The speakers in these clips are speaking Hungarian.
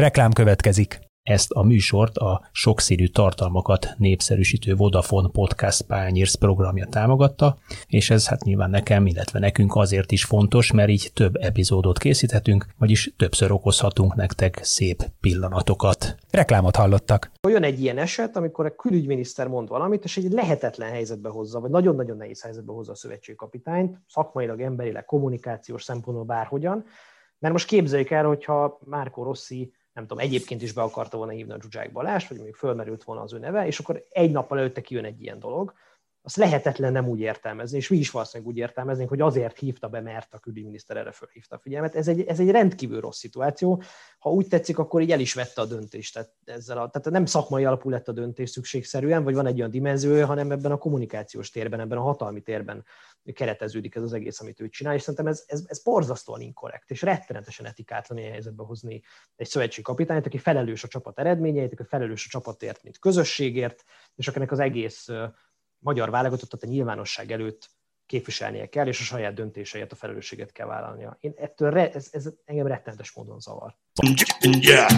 Reklám következik. Ezt a műsort a sokszínű tartalmakat népszerűsítő Vodafone Podcast Pányérsz programja támogatta, és ez hát nyilván nekem, illetve nekünk azért is fontos, mert így több epizódot készíthetünk, vagyis többször okozhatunk nektek szép pillanatokat. Reklámot hallottak. Olyan egy ilyen eset, amikor a külügyminiszter mond valamit, és egy lehetetlen helyzetbe hozza, vagy nagyon-nagyon nehéz helyzetbe hozza a szövetségkapitányt, szakmailag, emberileg, kommunikációs szempontból bárhogyan, mert most képzeljük el, hogyha Márko Rossi nem tudom, egyébként is be akarta volna hívni a Zsuzsák Balást, vagy még fölmerült volna az ő neve, és akkor egy nappal előtte kijön egy ilyen dolog, azt lehetetlen nem úgy értelmezni, és mi is valószínűleg úgy értelmeznénk, hogy azért hívta be, mert a külügyminiszter erre fölhívta a figyelmet. Ez egy, ez egy rendkívül rossz szituáció. Ha úgy tetszik, akkor így el is vette a döntést. Tehát, ezzel a, tehát nem szakmai alapú lett a döntés szükségszerűen, vagy van egy olyan dimenziója, hanem ebben a kommunikációs térben, ebben a hatalmi térben kereteződik ez az egész, amit ő csinál, és szerintem ez, ez, ez borzasztóan inkorrekt, és rettenetesen etikátlan ilyen helyzetbe hozni egy szövetségi kapitányt, aki felelős a csapat eredményeit, aki felelős a csapatért, mint közösségért, és akinek az egész magyar válogatottat a nyilvánosság előtt képviselnie kell, és a saját döntéseit, a felelősséget kell vállalnia. Én ettől re, ez, ez engem rettenetes módon zavar. Yeah.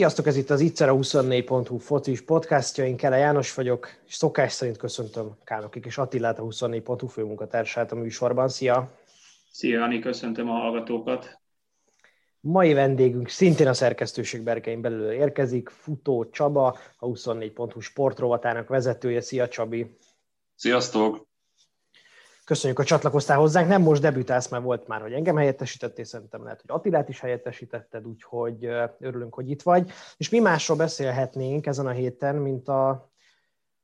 Sziasztok, ez itt az Ittszer a 24.hu focis podcastja, én Kele János vagyok, és szokás szerint köszöntöm Kánokik és Attilát, a 24.hu főmunkatársát a műsorban. Szia! Szia, Ani, köszöntöm a hallgatókat! Mai vendégünk szintén a szerkesztőség berkein belül érkezik, Futó Csaba, a 24.hu sportrovatának vezetője. Szia, Csabi! Sziasztok! Köszönjük, hogy csatlakoztál hozzánk. Nem most debütálsz, mert volt már, hogy engem helyettesítettél, szerintem lehet, hogy Attilát is helyettesítetted, úgyhogy örülünk, hogy itt vagy. És mi másról beszélhetnénk ezen a héten, mint a,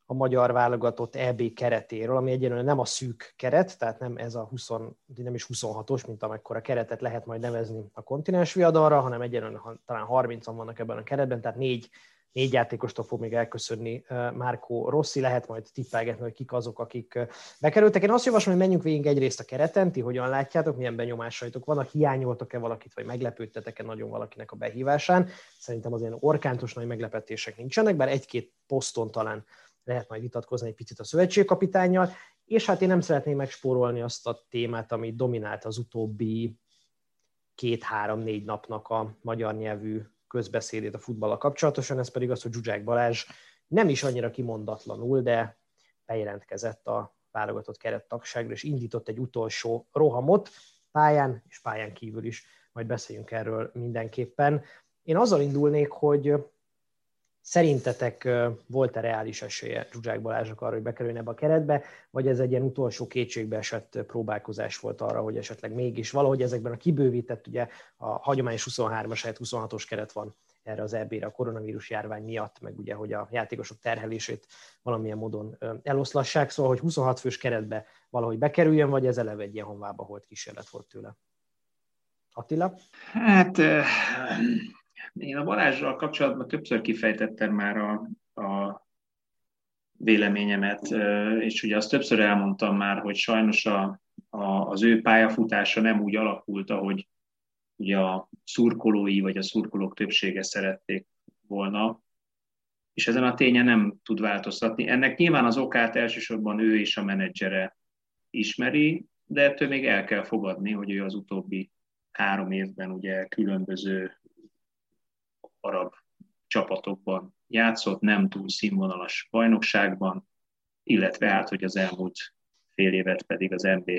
a magyar válogatott EB keretéről, ami egyelőre nem a szűk keret, tehát nem ez a 20, nem is 26-os, mint amekkora keretet lehet majd nevezni a kontinens viadalra, hanem egyelőre talán 30-an vannak ebben a keretben, tehát négy négy játékostól fog még elköszönni Márko Rossi, lehet majd tippelgetni, hogy kik azok, akik bekerültek. Én azt javaslom, hogy menjünk végig egyrészt a kereten, ti hogyan látjátok, milyen benyomásaitok vannak, hiányoltok-e valakit, vagy meglepődtetek-e nagyon valakinek a behívásán. Szerintem az ilyen orkántos nagy meglepetések nincsenek, bár egy-két poszton talán lehet majd vitatkozni egy picit a szövetségkapitányjal, és hát én nem szeretném megspórolni azt a témát, ami dominált az utóbbi két-három-négy napnak a magyar nyelvű közbeszédét a futballal kapcsolatosan, ez pedig az, hogy Zsuzsák Balázs nem is annyira kimondatlanul, de bejelentkezett a válogatott kerettagságra, és indított egy utolsó rohamot pályán és pályán kívül is. Majd beszéljünk erről mindenképpen. Én azzal indulnék, hogy Szerintetek volt-e reális esélye Zsuzsák Balázsnak arra, hogy bekerüljön ebbe a keretbe, vagy ez egy ilyen utolsó kétségbe esett próbálkozás volt arra, hogy esetleg mégis valahogy ezekben a kibővített, ugye a hagyományos 23-as helyett 26-os keret van erre az EB-re a koronavírus járvány miatt, meg ugye, hogy a játékosok terhelését valamilyen módon eloszlassák, szóval, hogy 26 fős keretbe valahogy bekerüljön, vagy ez eleve egy ilyen honvába volt kísérlet volt tőle. Attila? Hát én a Balázsral kapcsolatban többször kifejtettem már a, a véleményemet, és ugye azt többször elmondtam már, hogy sajnos a, a, az ő pályafutása nem úgy alakult, ahogy ugye a szurkolói vagy a szurkolók többsége szerették volna, és ezen a tényen nem tud változtatni. Ennek nyilván az okát elsősorban ő és a menedzsere ismeri, de ettől még el kell fogadni, hogy ő az utóbbi három évben ugye különböző arab csapatokban játszott, nem túl színvonalas bajnokságban, illetve hát, hogy az elmúlt fél évet pedig az MB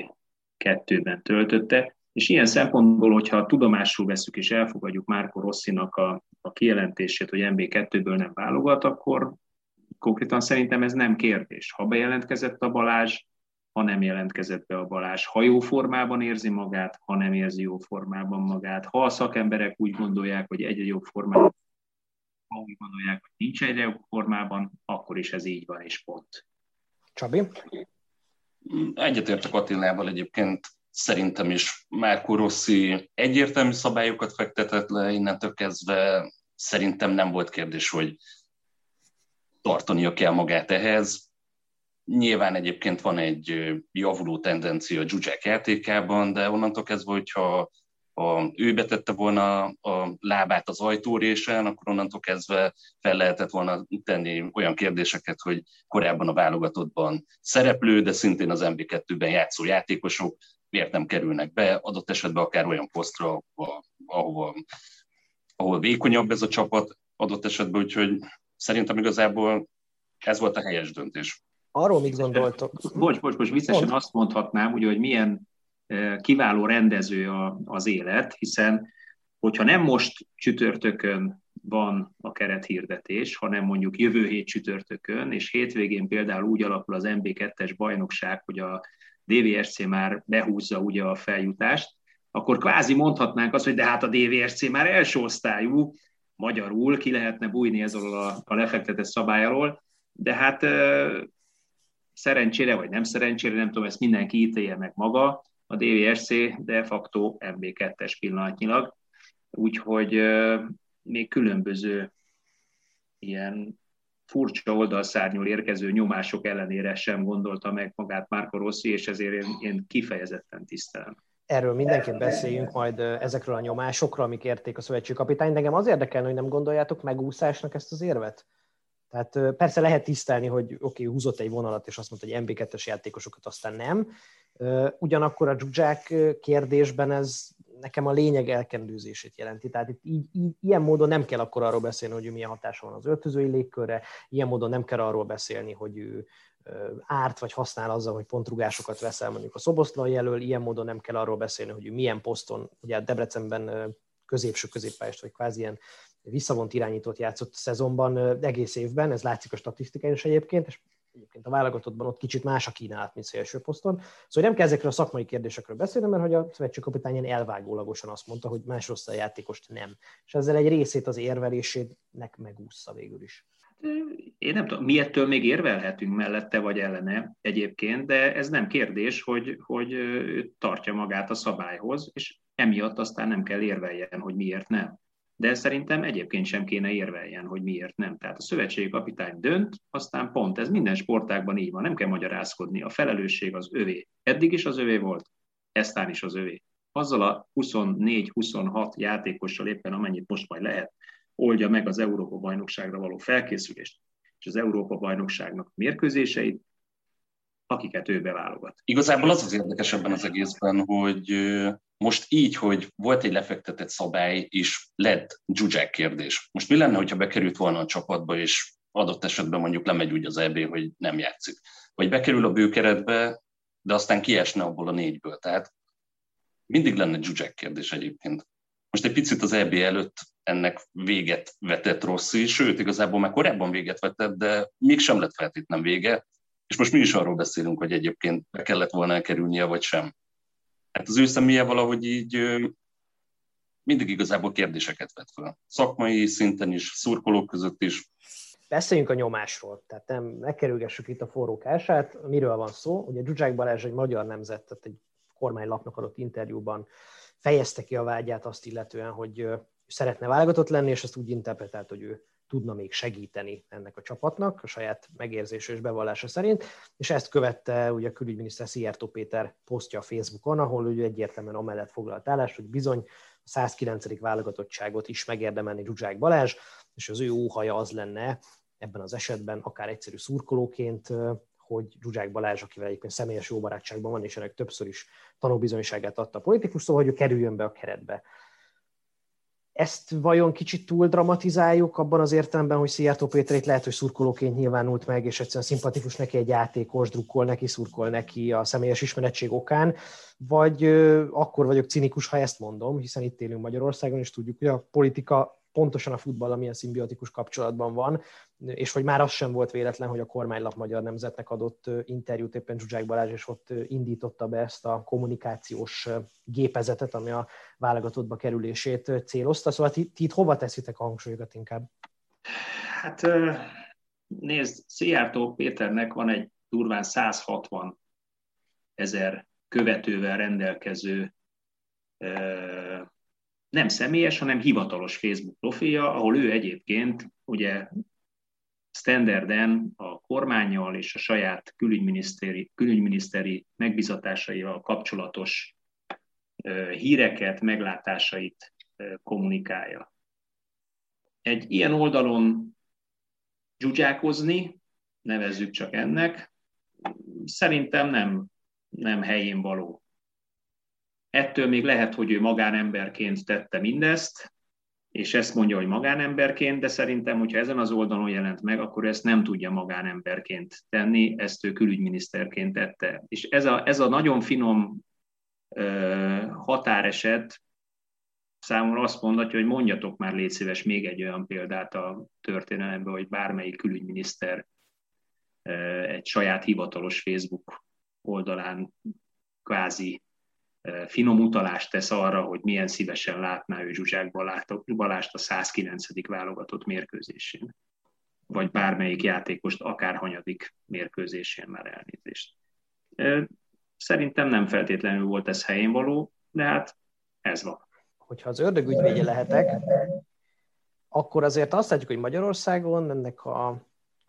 2-ben töltötte. És ilyen szempontból, hogyha tudomásul veszük és elfogadjuk Márko Rosszinak a, a kijelentését, hogy MB2-ből nem válogat, akkor konkrétan szerintem ez nem kérdés. Ha bejelentkezett a Balázs, ha nem jelentkezett be a Balázs, ha jó formában érzi magát, ha nem érzi jó formában magát, ha a szakemberek úgy gondolják, hogy egyre jobb formában, ha úgy gondolják, hogy nincs egyre jobb formában, akkor is ez így van, és pont. Csabi? Egyetértek Attilával egyébként szerintem is Márko Rossi egyértelmű szabályokat fektetett le, innentől kezdve szerintem nem volt kérdés, hogy tartania kell magát ehhez Nyilván egyébként van egy javuló tendencia a Zsuzsák játékában, de onnantól kezdve, hogyha ha ő betette volna a lábát az ajtórésen, akkor onnantól kezdve fel lehetett volna tenni olyan kérdéseket, hogy korábban a válogatottban szereplő, de szintén az MB2-ben játszó játékosok miért nem kerülnek be, adott esetben akár olyan posztra, ahova, ahol vékonyabb ez a csapat adott esetben, úgyhogy szerintem igazából ez volt a helyes döntés. Arról mit gondoltok? Bocs, bocs, bocs, viccesen azt mondhatnám, ugye, hogy milyen kiváló rendező az élet, hiszen hogyha nem most csütörtökön van a kerethirdetés, hanem mondjuk jövő hét csütörtökön, és hétvégén például úgy alakul az MB2-es bajnokság, hogy a DVSC már behúzza ugye a feljutást, akkor kvázi mondhatnánk azt, hogy de hát a DVSC már első osztályú, magyarul ki lehetne bújni ez a, a lefektetett szabály alól, de hát szerencsére, vagy nem szerencsére, nem tudom, ezt mindenki ítélje meg maga, a DVSC de facto MB2-es pillanatnyilag, úgyhogy még különböző ilyen furcsa oldalszárnyul érkező nyomások ellenére sem gondolta meg magát Márko Rossi, és ezért én, én kifejezetten tisztelem. Erről mindenképp beszéljünk majd ezekről a nyomásokról, amik érték a szövetségkapitány. De engem az érdekel, hogy nem gondoljátok megúszásnak ezt az érvet? Tehát persze lehet tisztelni, hogy oké, okay, húzott egy vonalat, és azt mondta, hogy MB2-es játékosokat aztán nem. Ugyanakkor a Zsuzsák kérdésben ez nekem a lényeg elkendőzését jelenti. Tehát itt így, így, ilyen módon nem kell akkor arról beszélni, hogy milyen hatása van az öltözői légkörre, ilyen módon nem kell arról beszélni, hogy ő árt vagy használ azzal, hogy pontrugásokat veszel mondjuk a szoboszlai jelöl, ilyen módon nem kell arról beszélni, hogy ő milyen poszton, ugye Debrecenben középső középpályást, vagy kvázi ilyen visszavont irányítót játszott szezonban egész évben, ez látszik a statisztikán is egyébként, és egyébként a válogatottban ott kicsit más a kínálat, mint szélső poszton. Szóval nem kell ezekről a szakmai kérdésekről beszélni, mert hogy a szövetségkapitány elvágólagosan azt mondta, hogy másodosztály játékost nem. És ezzel egy részét az érvelésének megúszza végül is. Én nem tudom, mi ettől még érvelhetünk mellette vagy ellene egyébként, de ez nem kérdés, hogy, hogy tartja magát a szabályhoz, és emiatt aztán nem kell érveljen, hogy miért nem de szerintem egyébként sem kéne érveljen, hogy miért nem. Tehát a szövetségi kapitány dönt, aztán pont, ez minden sportágban így van, nem kell magyarázkodni, a felelősség az övé. Eddig is az övé volt, eztán is az övé. Azzal a 24-26 játékossal éppen amennyit most majd lehet, oldja meg az Európa-bajnokságra való felkészülést, és az Európa-bajnokságnak mérkőzéseit, akiket ő beválogat. Igazából az az érdekes ebben az egészben, hogy most így, hogy volt egy lefektetett szabály, és lett Zsuzsák kérdés. Most mi lenne, hogyha bekerült volna a csapatba, és adott esetben mondjuk lemegy úgy az EB, hogy nem játszik. Vagy bekerül a bőkeretbe, de aztán kiesne abból a négyből. Tehát mindig lenne Zsuzsák kérdés egyébként. Most egy picit az EB előtt ennek véget vetett Rossi, sőt, igazából már korábban véget vetett, de mégsem lett feltétlenül vége, és most mi is arról beszélünk, hogy egyébként be kellett volna elkerülnie, vagy sem. Hát az ő személye valahogy így mindig igazából kérdéseket vet fel. Szakmai szinten is, szurkolók között is. Beszéljünk a nyomásról, tehát nem megkerülgessük itt a forró kását. Miről van szó? Ugye Zsuzsák Balázs egy magyar nemzet, tehát egy kormánylapnak adott interjúban fejezte ki a vágyát azt illetően, hogy szeretne válogatott lenni, és ezt úgy interpretált, hogy ő tudna még segíteni ennek a csapatnak, a saját megérzése és bevallása szerint, és ezt követte ugye a külügyminiszter Szijjártó Péter posztja a Facebookon, ahol ugye egyértelműen amellett foglalt állást, hogy bizony a 109. válogatottságot is megérdemelni Zsuzsák Balázs, és az ő óhaja az lenne ebben az esetben, akár egyszerű szurkolóként, hogy Zsuzsák Balázs, akivel egyébként személyes jó barátságban van, és ennek többször is tanúbizonyságát adta a politikus, szóval, hogy ő kerüljön be a keretbe ezt vajon kicsit túl dramatizáljuk abban az értelemben, hogy Szijjártó Péter itt lehet, hogy szurkolóként nyilvánult meg, és egyszerűen szimpatikus neki egy játékos, drukkol neki, szurkol neki a személyes ismeretség okán, vagy akkor vagyok cinikus, ha ezt mondom, hiszen itt élünk Magyarországon, és tudjuk, hogy a politika pontosan a futball, amilyen szimbiotikus kapcsolatban van, és hogy már az sem volt véletlen, hogy a kormánylap Magyar Nemzetnek adott interjút éppen Zsuzsák Balázs, és ott indította be ezt a kommunikációs gépezetet, ami a válogatottba kerülését célozta. Szóval ti, ti itt hova teszitek a hangsúlyokat inkább? Hát nézd, Szijjártó Péternek van egy durván 160 ezer követővel rendelkező nem személyes, hanem hivatalos Facebook profilja, ahol ő egyébként ugye standarden a kormányjal és a saját külügyminiszteri, külügyminiszteri megbizatásaival kapcsolatos híreket, meglátásait kommunikálja. Egy ilyen oldalon dzsúgyákozni, nevezzük csak ennek, szerintem nem, nem helyén való. Ettől még lehet, hogy ő magánemberként tette mindezt, és ezt mondja, hogy magánemberként, de szerintem, hogyha ezen az oldalon jelent meg, akkor ezt nem tudja magánemberként tenni, ezt ő külügyminiszterként tette. És ez a, ez a nagyon finom ö, határeset számomra azt mondatja, hogy mondjatok már légy szíves még egy olyan példát a történelemben, hogy bármelyik külügyminiszter ö, egy saját hivatalos Facebook oldalán kvázi finom utalást tesz arra, hogy milyen szívesen látná ő Zsuzsák Balást a 109. válogatott mérkőzésén, vagy bármelyik játékost akár hanyadik mérkőzésén már elnézést. Szerintem nem feltétlenül volt ez helyén való, de hát ez van. Hogyha az ördög ügyvédje lehetek, akkor azért azt látjuk, hogy Magyarországon ennek a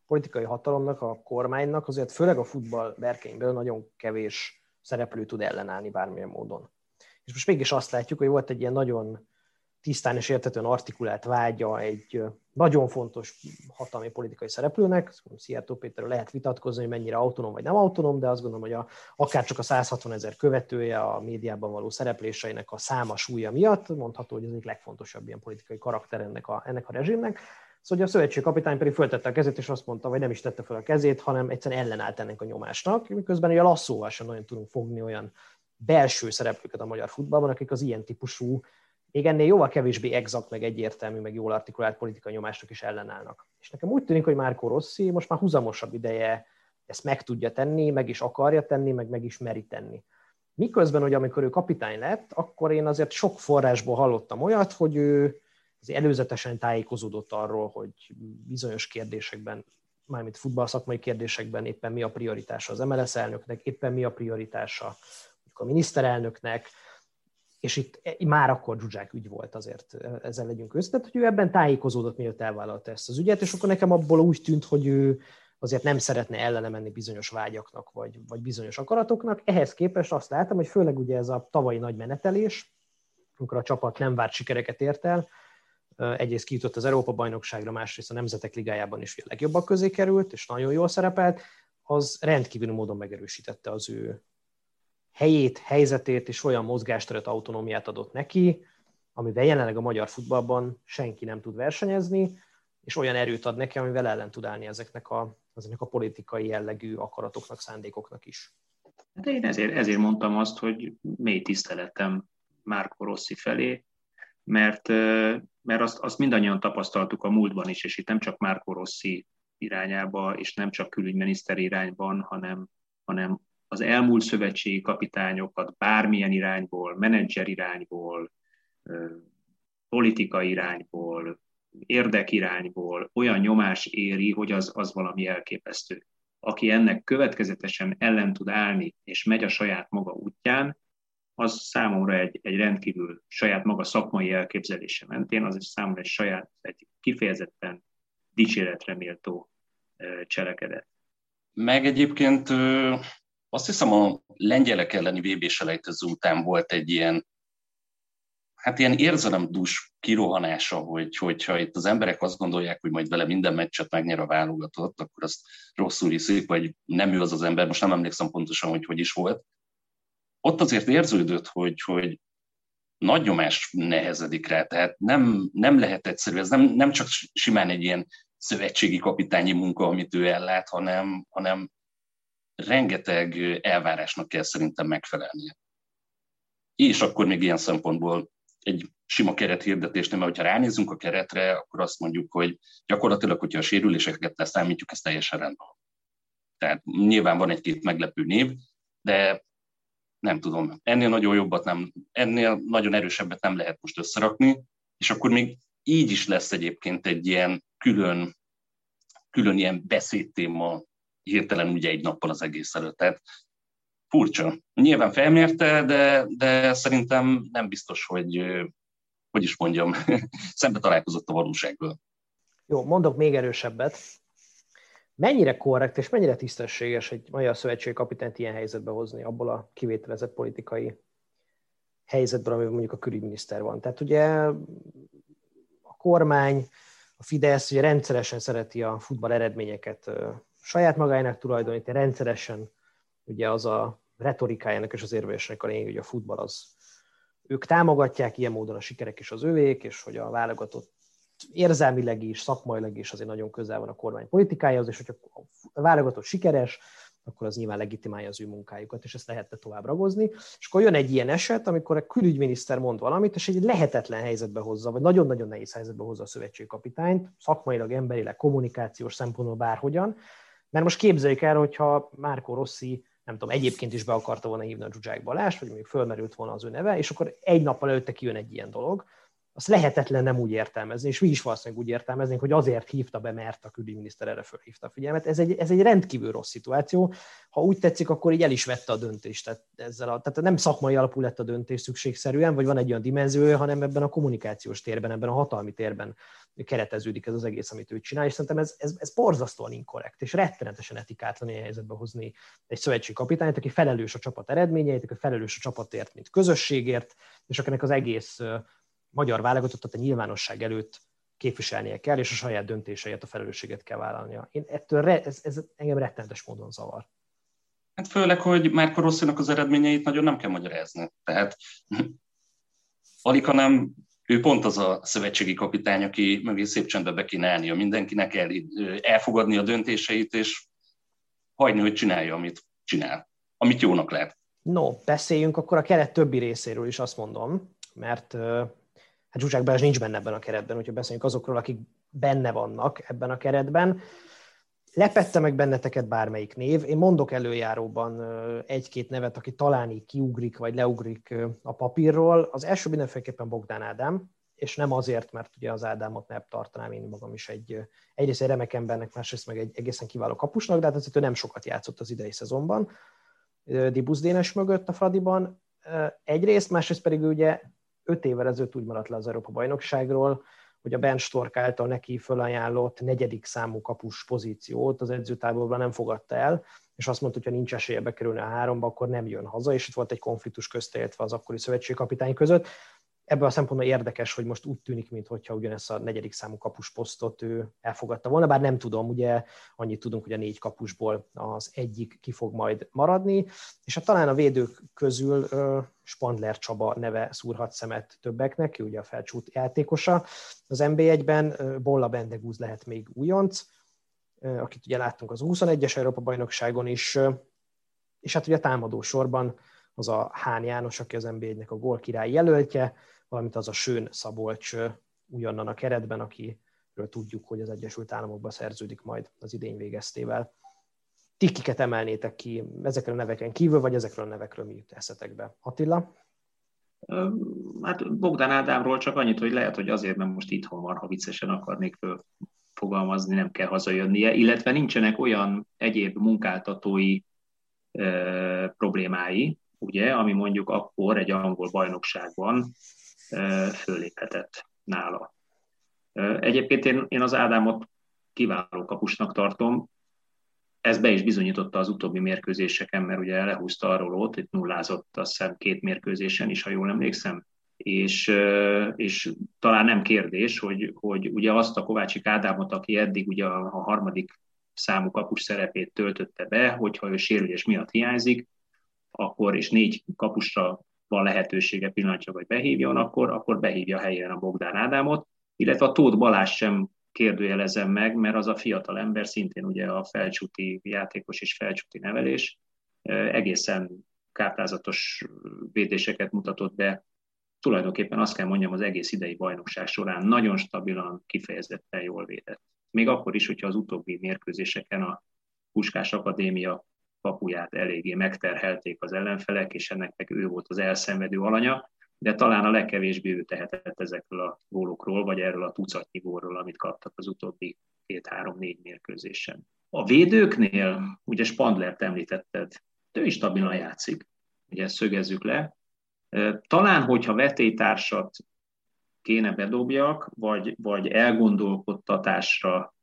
politikai hatalomnak, a kormánynak azért főleg a futball berkényből nagyon kevés szereplő tud ellenállni bármilyen módon. És most mégis azt látjuk, hogy volt egy ilyen nagyon tisztán és értetően artikulált vágya egy nagyon fontos hatalmi politikai szereplőnek, Szijjártó Péterről lehet vitatkozni, hogy mennyire autonóm vagy nem autonóm, de azt gondolom, hogy a, akár csak a 160 ezer követője a médiában való szerepléseinek a száma súlya miatt mondható, hogy ez egyik legfontosabb ilyen politikai karakter ennek a, ennek a rezsimnek. Szóval a szövetség kapitány pedig föltette a kezét, és azt mondta, vagy nem is tette fel a kezét, hanem egyszerűen ellenállt ennek a nyomásnak, miközben ugye lasszóval sem nagyon tudunk fogni olyan belső szereplőket a magyar futballban, akik az ilyen típusú, még ennél jóval kevésbé exakt, meg egyértelmű, meg jól artikulált politikai nyomásnak is ellenállnak. És nekem úgy tűnik, hogy Márko Rossi most már húzamosabb ideje ezt meg tudja tenni, meg is akarja tenni, meg meg is meri tenni. Miközben, hogy amikor ő kapitány lett, akkor én azért sok forrásból hallottam olyat, hogy ő azért előzetesen tájékozódott arról, hogy bizonyos kérdésekben, mármint futballszakmai kérdésekben éppen mi a prioritása az MLS elnöknek, éppen mi a prioritása a miniszterelnöknek, és itt már akkor Zsuzsák ügy volt azért, ezzel legyünk össze, hogy ő ebben tájékozódott, mielőtt elvállalta ezt az ügyet, és akkor nekem abból úgy tűnt, hogy ő azért nem szeretne ellene menni bizonyos vágyaknak, vagy, vagy bizonyos akaratoknak. Ehhez képest azt láttam, hogy főleg ugye ez a tavalyi nagy menetelés, amikor a csapat nem várt sikereket ért el, egyrészt kijutott az Európa-bajnokságra, másrészt a Nemzetek Ligájában is a legjobbak közé került, és nagyon jól szerepelt, az rendkívül módon megerősítette az ő helyét, helyzetét, és olyan mozgásteret, autonómiát adott neki, amivel jelenleg a magyar futballban senki nem tud versenyezni, és olyan erőt ad neki, amivel ellen tud állni ezeknek a, ezeknek a politikai jellegű akaratoknak, szándékoknak is. Hát én ezért, ezért mondtam azt, hogy mély tiszteletem Márko Rossi felé, mert, mert azt, azt mindannyian tapasztaltuk a múltban is, és itt nem csak Márko Rossi irányába, és nem csak külügyminiszter irányban, hanem, hanem az elmúlt szövetségi kapitányokat bármilyen irányból, menedzser irányból, politikai irányból, érdekirányból olyan nyomás éri, hogy az, az valami elképesztő. Aki ennek következetesen ellen tud állni, és megy a saját maga útján, az számomra egy, egy rendkívül saját maga szakmai elképzelése mentén, az is számomra egy saját, egy kifejezetten dicséretre méltó cselekedet. Meg egyébként azt hiszem a lengyelek elleni vb selejtező után volt egy ilyen hát ilyen érzelemdús kirohanása, hogy, hogyha itt az emberek azt gondolják, hogy majd vele minden meccset megnyer a válogatott, akkor azt rosszul hiszik, vagy nem ő az az ember, most nem emlékszem pontosan, hogy hogy is volt. Ott azért érződött, hogy, hogy nagy nyomás nehezedik rá, tehát nem, nem lehet egyszerű, ez nem, nem csak simán egy ilyen szövetségi kapitányi munka, amit ő ellát, hanem, hanem rengeteg elvárásnak kell szerintem megfelelnie. És akkor még ilyen szempontból egy sima kerethirdetésnél, mert ha ránézünk a keretre, akkor azt mondjuk, hogy gyakorlatilag, hogyha a sérüléseket leszámítjuk, ez teljesen rendben Tehát nyilván van egy-két meglepő név, de nem tudom, ennél nagyon jobbat nem, ennél nagyon erősebbet nem lehet most összerakni, és akkor még így is lesz egyébként egy ilyen külön, külön ilyen beszédtéma hirtelen ugye egy nappal az egész előtt. Tehát furcsa. Nyilván felmérte, de, de szerintem nem biztos, hogy, hogy is mondjam, szembe találkozott a valósággal. Jó, mondok még erősebbet. Mennyire korrekt és mennyire tisztességes egy magyar szövetségi kapitányt ilyen helyzetbe hozni, abból a kivételezett politikai helyzetből, amiben mondjuk a külügyminiszter van. Tehát ugye a kormány, a Fidesz ugye rendszeresen szereti a futball eredményeket saját magának tulajdonítani, rendszeresen ugye az a retorikájának és az érvésnek a lényeg, hogy a futball az ők támogatják ilyen módon a sikerek is az övék, és hogy a válogatott érzelmileg is, szakmailag is azért nagyon közel van a kormány politikájához, és hogyha a válogatott sikeres, akkor az nyilván legitimálja az ő munkájukat, és ezt lehetne tovább ragozni. És akkor jön egy ilyen eset, amikor a külügyminiszter mond valamit, és egy lehetetlen helyzetbe hozza, vagy nagyon-nagyon nehéz helyzetbe hozza a szövetségkapitányt, szakmailag, emberileg, kommunikációs szempontból bárhogyan. Mert most képzeljük el, hogyha Márko Rossi nem tudom, egyébként is be akarta volna hívni a Zsuzsák Balázs, vagy mondjuk fölmerült volna az ő neve, és akkor egy nappal előtte kijön egy ilyen dolog, azt lehetetlen nem úgy értelmezni, és mi is valószínűleg úgy értelmeznénk, hogy azért hívta be, mert a külügyminiszter erre fölhívta a figyelmet. Ez egy, ez egy rendkívül rossz szituáció. Ha úgy tetszik, akkor így el is vette a döntést. Tehát, ezzel a, tehát nem szakmai alapú lett a döntés szükségszerűen, vagy van egy olyan dimenziója, hanem ebben a kommunikációs térben, ebben a hatalmi térben kereteződik ez az egész, amit ő csinál, és szerintem ez, ez, ez borzasztóan inkorrekt, és rettenetesen etikátlan ilyen helyzetbe hozni egy szövetségi kapitányt, aki felelős a csapat eredményeit, aki felelős a csapatért, mint közösségért, és akinek az egész magyar válogatottat a nyilvánosság előtt képviselnie kell, és a saját döntéseit, a felelősséget kell vállalnia. Én ettől re, ez, ez engem rettenetes módon zavar. Hát főleg, hogy Márko Rosszinak az eredményeit nagyon nem kell magyarázni. Tehát alig, hanem ő pont az a szövetségi kapitány, aki mögé szép csendbe be kéne állnia mindenkinek, el, elfogadni a döntéseit, és hagyni, hogy csinálja, amit csinál, amit jónak lehet. No, beszéljünk akkor a keret többi részéről is, azt mondom, mert hát Zsuzsák Balázs nincs benne ebben a keretben, hogyha beszéljünk azokról, akik benne vannak ebben a keretben. Lepette meg benneteket bármelyik név. Én mondok előjáróban egy-két nevet, aki talán így kiugrik, vagy leugrik a papírról. Az első mindenféleképpen Bogdán Ádám, és nem azért, mert ugye az Ádámot nem tartanám én magam is egy, egyrészt egy remek embernek, másrészt meg egy egészen kiváló kapusnak, de hát azért ő nem sokat játszott az idei szezonban. Dibusz Dénes mögött a Fradiban. Egyrészt, másrészt pedig ugye öt évvel ezelőtt úgy maradt le az Európa bajnokságról, hogy a Ben Stork által neki fölajánlott negyedik számú kapus pozíciót az edzőtáborban nem fogadta el, és azt mondta, hogy ha nincs esélye bekerülni a háromba, akkor nem jön haza, és itt volt egy konfliktus közte, az akkori szövetségkapitány között ebből a szempontból érdekes, hogy most úgy tűnik, mintha ugyanezt a negyedik számú kapusposztot ő elfogadta volna, bár nem tudom, ugye annyit tudunk, hogy a négy kapusból az egyik ki fog majd maradni, és hát talán a védők közül Spandler Csaba neve szúrhat szemet többeknek, ki ugye a felcsút játékosa. Az NB1-ben Bolla Bendegúz lehet még újonc, akit ugye láttunk az 21-es Európa bajnokságon is, és hát ugye a támadó sorban az a Hán János, aki az NB1-nek a gól király jelöltje, valamint az a Sőn Szabolcs újonnan a keretben, akiről tudjuk, hogy az Egyesült Államokban szerződik majd az idény végeztével. Ti kiket emelnétek ki ezekről a neveken kívül, vagy ezekről a nevekről mi jut eszetekbe? Attila? Hát Bogdán Ádámról csak annyit, hogy lehet, hogy azért, mert most itthon van, ha viccesen akarnék fogalmazni, nem kell hazajönnie, illetve nincsenek olyan egyéb munkáltatói e, problémái, ugye, ami mondjuk akkor egy angol bajnokságban föléphetett nála. Egyébként én, én az Ádámot kiváló kapusnak tartom, ez be is bizonyította az utóbbi mérkőzéseken, mert ugye lehúzta a rolót, itt nullázott azt hiszem két mérkőzésen is, ha jól emlékszem, és, és talán nem kérdés, hogy, hogy ugye azt a Kovácsik Ádámot, aki eddig ugye a, a harmadik számú kapus szerepét töltötte be, hogyha ő sérülés miatt hiányzik, akkor és négy kapusra van lehetősége pillanatja, hogy behívjon, akkor, akkor behívja helyén a Bogdán Ádámot, illetve a Tóth Balázs sem kérdőjelezem meg, mert az a fiatal ember szintén ugye a felcsúti játékos és felcsúti nevelés egészen káprázatos védéseket mutatott be. Tulajdonképpen azt kell mondjam, az egész idei bajnokság során nagyon stabilan, kifejezetten jól védett. Még akkor is, hogyha az utóbbi mérkőzéseken a Puskás Akadémia kapuját eléggé megterhelték az ellenfelek, és ennek meg ő volt az elszenvedő alanya, de talán a legkevésbé ő tehetett ezekről a gólokról, vagy erről a tucatnyi gólról, amit kaptak az utóbbi két-három-négy mérkőzésen. A védőknél, ugye Spandlert említetted, ő is stabilan játszik, ugye ezt szögezzük le. Talán, hogyha vetélytársat kéne bedobjak, vagy, vagy elgondolkodtatásra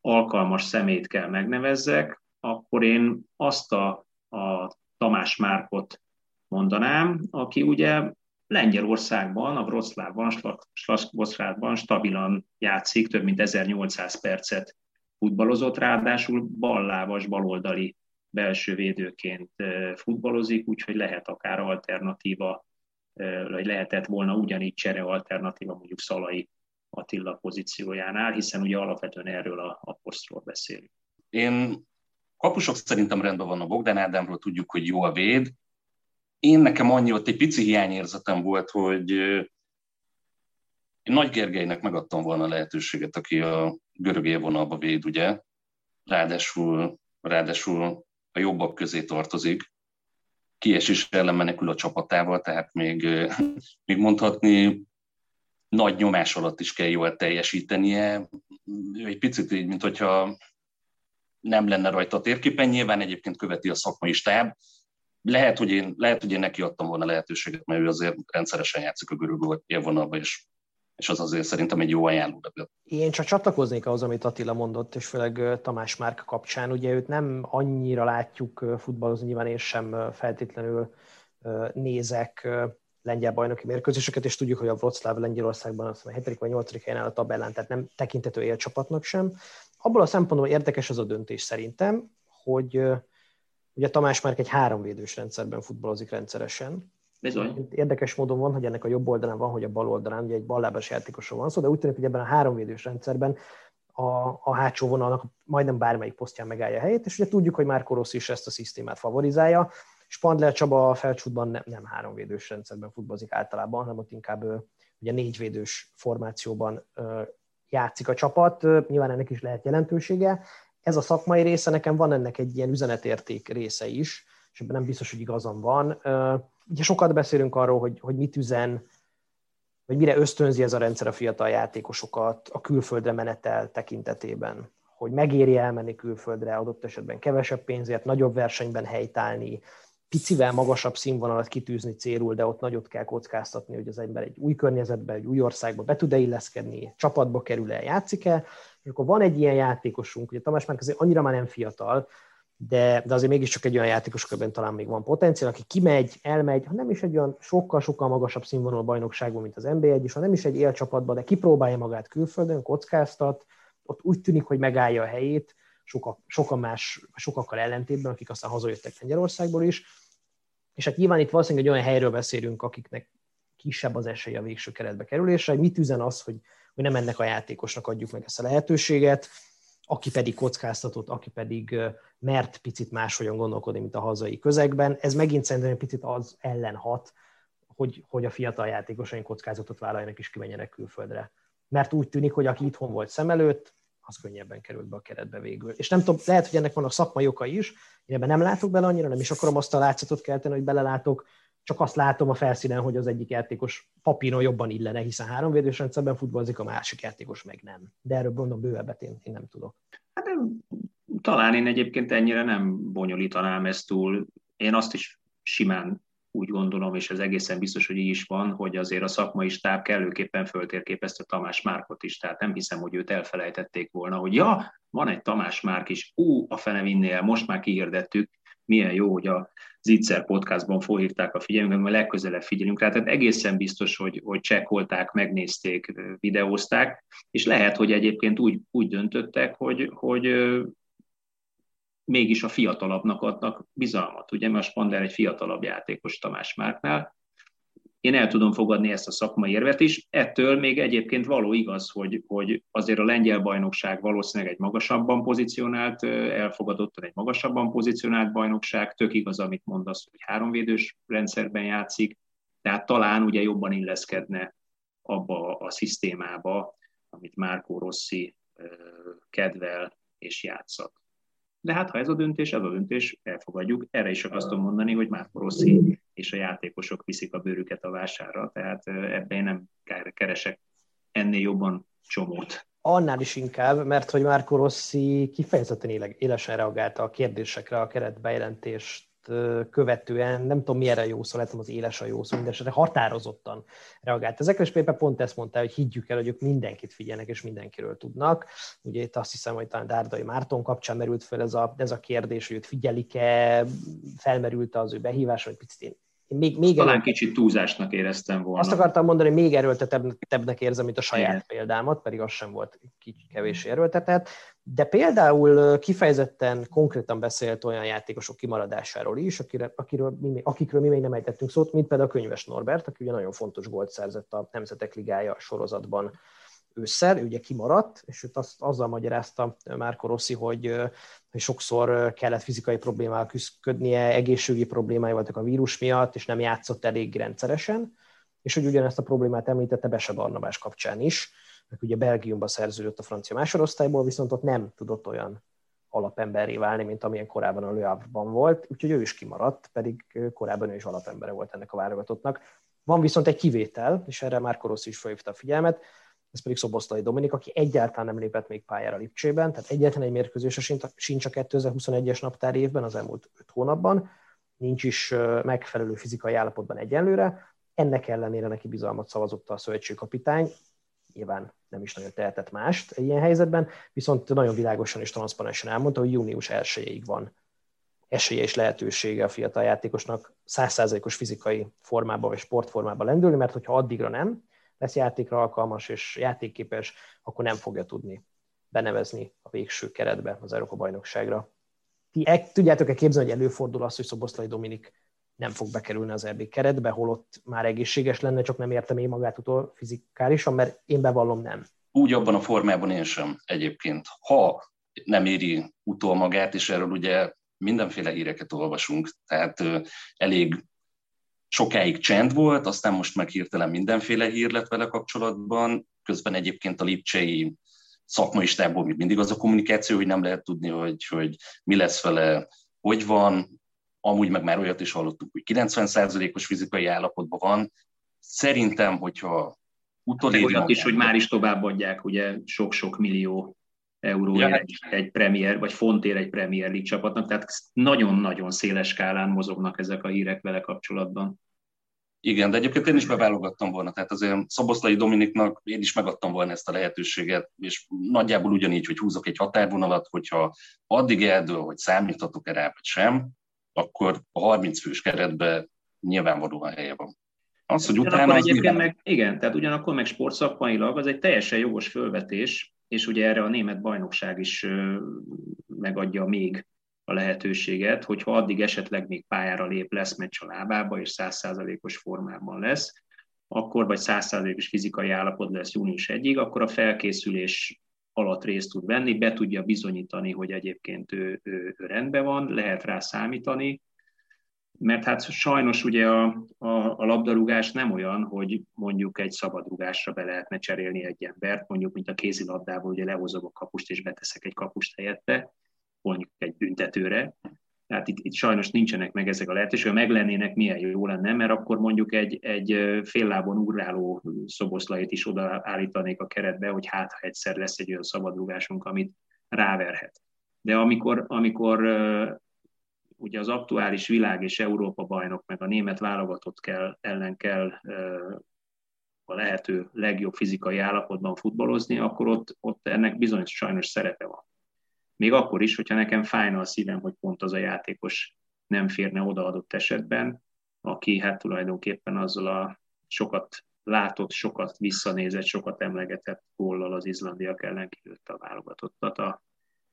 alkalmas szemét kell megnevezzek, akkor én azt a, a Tamás Márkot mondanám, aki ugye Lengyelországban, a Wroclawban, Slaszkvoszrádban stabilan játszik, több mint 1800 percet futballozott, ráadásul ballábas, baloldali belső védőként futballozik, úgyhogy lehet akár alternatíva, vagy lehetett volna ugyanígy csere alternatíva mondjuk Szalai Attila pozíciójánál, hiszen ugye alapvetően erről a, a posztról beszélünk. Én kapusok szerintem rendben van a Bogdan Ádámról, tudjuk, hogy jó a véd. Én nekem annyi ott egy pici hiányérzetem volt, hogy én Nagy Gergelynek megadtam volna a lehetőséget, aki a görög élvonalba véd, ugye. Ráadásul, ráadásul a jobbak közé tartozik. Kiesés ellen menekül a csapatával, tehát még, még mondhatni nagy nyomás alatt is kell jól teljesítenie. Egy picit így, mint hogyha nem lenne rajta a térképen, nyilván egyébként követi a szakmai stáb. Lehet, hogy én, lehet, hogy én neki adtam volna lehetőséget, mert ő azért rendszeresen játszik a görög élvonalba, és és az azért szerintem egy jó ajánló Én csak csatlakoznék ahhoz, amit Attila mondott, és főleg Tamás Márka kapcsán. Ugye őt nem annyira látjuk futballozni, nyilván én sem feltétlenül nézek lengyel bajnoki mérkőzéseket, és tudjuk, hogy a Wroclaw Lengyelországban azt a 7. vagy 8. helyen áll a tabellán, tehát nem tekintető élcsapatnak sem. Abból a szempontból érdekes az a döntés szerintem, hogy ugye Tamás már egy háromvédős rendszerben futballozik rendszeresen, Bizony. Érdekes módon van, hogy ennek a jobb oldalán van, hogy a bal oldalán, ugye egy ballábas játékosról van szó, de úgy tűnik, hogy ebben a háromvédős rendszerben a, a hátsó vonalnak majdnem bármelyik posztján megállja a helyét, és ugye tudjuk, hogy már Rossi is ezt a szisztémát favorizálja. Spandler Csaba a felcsútban nem, nem háromvédős rendszerben futballozik általában, hanem ott inkább ugye négyvédős formációban játszik a csapat. Nyilván ennek is lehet jelentősége. Ez a szakmai része, nekem van ennek egy ilyen üzenetérték része is, és ebben nem biztos, hogy igazam van ugye sokat beszélünk arról, hogy, hogy mit üzen, vagy mire ösztönzi ez a rendszer a fiatal játékosokat a külföldre menetel tekintetében. Hogy megéri elmenni külföldre, adott esetben kevesebb pénzért, nagyobb versenyben helytállni, picivel magasabb színvonalat kitűzni célul, de ott nagyot kell kockáztatni, hogy az ember egy új környezetbe, egy új országba be tud-e illeszkedni, csapatba kerül-e, játszik-e, és akkor van egy ilyen játékosunk, ugye Tamás már azért annyira már nem fiatal, de, de azért mégiscsak egy olyan játékos körben talán még van potenciál, aki kimegy, elmegy, ha nem is egy olyan sokkal-sokkal magasabb színvonalú bajnokságban, mint az NBA egy, és ha nem is egy élcsapatban, de kipróbálja magát külföldön, kockáztat, ott úgy tűnik, hogy megállja a helyét, sokak, sokan más, sokakkal ellentétben, akik aztán hazajöttek Lengyelországból is. És hát nyilván itt valószínűleg egy olyan helyről beszélünk, akiknek kisebb az esélye a végső keretbe kerülésre, hogy mit üzen az, hogy, hogy nem ennek a játékosnak adjuk meg ezt a lehetőséget, aki pedig kockáztatott, aki pedig mert picit máshogyan gondolkodni, mint a hazai közegben. Ez megint szerintem egy picit az ellen hat, hogy, hogy a fiatal játékosaink kockázatot vállaljanak és kimenjenek külföldre. Mert úgy tűnik, hogy aki itthon volt szem előtt, az könnyebben került be a keretbe végül. És nem tudom, lehet, hogy ennek vannak szakmai okai is, én ebben nem látok bele annyira, nem is akarom azt a látszatot kelteni, hogy belelátok, csak azt látom a felszínen, hogy az egyik játékos papíron jobban illene, hiszen három védős rendszerben futballozik, a másik játékos meg nem. De erről mondom bővebbet én, én nem tudok. Hát talán én egyébként ennyire nem bonyolítanám ezt túl. Én azt is simán úgy gondolom, és ez egészen biztos, hogy így is van, hogy azért a szakmai stáb kellőképpen föltérképezte Tamás Márkot is, tehát nem hiszem, hogy őt elfelejtették volna, hogy ja, van egy Tamás Márk is, ú, a fene vinnél, most már kihirdettük, milyen jó, hogy a Zitzer podcastban felhívták a figyelmünket, majd legközelebb figyelünk rá. Tehát egészen biztos, hogy, hogy csekkolták, megnézték, videózták, és lehet, hogy egyébként úgy, úgy döntöttek, hogy, hogy mégis a fiatalabbnak adnak bizalmat. Ugye, mert a Spander egy fiatalabb játékos Tamás Márknál, én el tudom fogadni ezt a szakmai érvet is. Ettől még egyébként való igaz, hogy, hogy azért a lengyel bajnokság valószínűleg egy magasabban pozícionált, elfogadottan egy magasabban pozícionált bajnokság. Tök igaz, amit mondasz, hogy háromvédős rendszerben játszik, tehát talán ugye jobban illeszkedne abba a szisztémába, amit Márkó Rossi kedvel és játszott. De hát ha ez a döntés, ez a döntés, elfogadjuk. Erre is tudom mondani, hogy már Rossi és a játékosok viszik a bőrüket a vásárra, tehát ebben én nem keresek ennél jobban csomót. Annál is inkább, mert hogy Márko Rossi kifejezetten élesen reagálta a kérdésekre a keretbejelentés követően, nem tudom, mi erre jó szó, lehet, az éles a jó szó, mindesetre határozottan reagált ezekre, és például pont ezt mondta, hogy higgyük el, hogy ők mindenkit figyelnek, és mindenkiről tudnak. Ugye itt azt hiszem, hogy talán Dárdai Márton kapcsán merült fel ez a, ez a kérdés, hogy őt figyelik-e, felmerült az ő behívás, vagy picit én még, még Talán erőltet... kicsit túlzásnak éreztem volna. Azt akartam mondani, hogy még erőltetebbnek érzem, mint a saját Igen. példámat, pedig az sem volt kevés erőltetett. De például kifejezetten konkrétan beszélt olyan játékosok kimaradásáról is, akire, akiről mi, akikről mi még nem ejtettünk szót, mint például a Könyves Norbert, aki ugye nagyon fontos gólt szerzett a Nemzetek Ligája sorozatban ősszel, ő ugye kimaradt, és őt azt, azzal magyarázta Márko Rossi, hogy, hogy sokszor kellett fizikai problémával küzdködnie, egészségügyi problémái voltak a vírus miatt, és nem játszott elég rendszeresen, és hogy ugyanezt a problémát említette Bese Barnabás kapcsán is, aki ugye Belgiumba szerződött a francia másodosztályból, viszont ott nem tudott olyan alapemberré válni, mint amilyen korábban a Le volt, úgyhogy ő is kimaradt, pedig korábban ő is alapembere volt ennek a válogatottnak. Van viszont egy kivétel, és erre már Rossi is felhívta a figyelmet, ez pedig Szoboszlai Dominik, aki egyáltalán nem lépett még pályára Lipcsében, tehát egyetlen egy mérkőzése sincs a 2021-es naptár évben, az elmúlt 5 hónapban, nincs is megfelelő fizikai állapotban egyenlőre, ennek ellenére neki bizalmat szavazott a szövetségkapitány, nyilván nem is nagyon tehetett mást ilyen helyzetben, viszont nagyon világosan és transzparensen elmondta, hogy június 1 van esélye és lehetősége a fiatal játékosnak 100%-os fizikai formában vagy sportformában lendülni, mert hogyha addigra nem, lesz játékra alkalmas és játékképes, akkor nem fogja tudni benevezni a végső keretbe az Európa bajnokságra. Ti tudjátok-e képzelni, hogy előfordul az, hogy Szoboszlai Dominik nem fog bekerülni az EB keretbe, holott már egészséges lenne, csak nem értem én magát utol fizikálisan, mert én bevallom nem. Úgy abban a formában én sem egyébként. Ha nem éri utol magát, és erről ugye mindenféle híreket olvasunk, tehát elég sokáig csend volt, aztán most meg hirtelen mindenféle hír lett vele kapcsolatban, közben egyébként a lipcsei szakmai stábból még mindig az a kommunikáció, hogy nem lehet tudni, hogy, hogy mi lesz vele, hogy van, amúgy meg már olyat is hallottuk, hogy 90%-os fizikai állapotban van. Szerintem, hogyha utoléri... Olyat is, hogy már is továbbadják, ugye sok-sok millió euró ja. egy, egy premier, vagy fontért egy Premier League csapatnak, tehát nagyon-nagyon széles skálán mozognak ezek a hírek vele kapcsolatban. Igen, de egyébként én is beválogattam volna, tehát azért Szoboszlai Dominiknak én is megadtam volna ezt a lehetőséget, és nagyjából ugyanígy, hogy húzok egy határvonalat, hogyha addig eldől, hogy számíthatok-e rá, vagy sem, akkor a 30 fős keretben nyilvánvalóan helye van. Az, hogy utána az egyébként meg, igen, tehát ugyanakkor meg sportszakmailag az egy teljesen jogos fölvetés, és ugye erre a német bajnokság is megadja még a lehetőséget, hogyha addig esetleg még pályára lép, lesz meccs a lábába, és százszázalékos formában lesz, akkor vagy százszázalékos fizikai állapot lesz június 1 akkor a felkészülés alatt részt tud venni, be tudja bizonyítani, hogy egyébként ő, ő, ő rendben van, lehet rá számítani, mert hát sajnos ugye a, a, a labdarúgás nem olyan, hogy mondjuk egy szabadrugásra be lehetne cserélni egy embert, mondjuk, mint a kézilabdában, ugye lehozom a kapust és beteszek egy kapust helyette, mondjuk egy büntetőre. Tehát itt, itt sajnos nincsenek meg ezek a lehetőségek, ha meg lennének, milyen jó lenne, mert akkor mondjuk egy, egy féllábon ugráló szoboszlait is odaállítanék a keretbe, hogy hát ha egyszer lesz egy olyan szabadrugásunk, amit ráverhet. De amikor, amikor ugye az aktuális világ és Európa bajnok, meg a német válogatott kell, ellen kell a lehető legjobb fizikai állapotban futballozni, akkor ott, ott ennek bizony sajnos szerepe van. Még akkor is, hogyha nekem fájna a szívem, hogy pont az a játékos nem férne oda adott esetben, aki hát tulajdonképpen azzal a sokat látott, sokat visszanézett, sokat emlegetett góllal az izlandiak ellen kilőtte a válogatottat a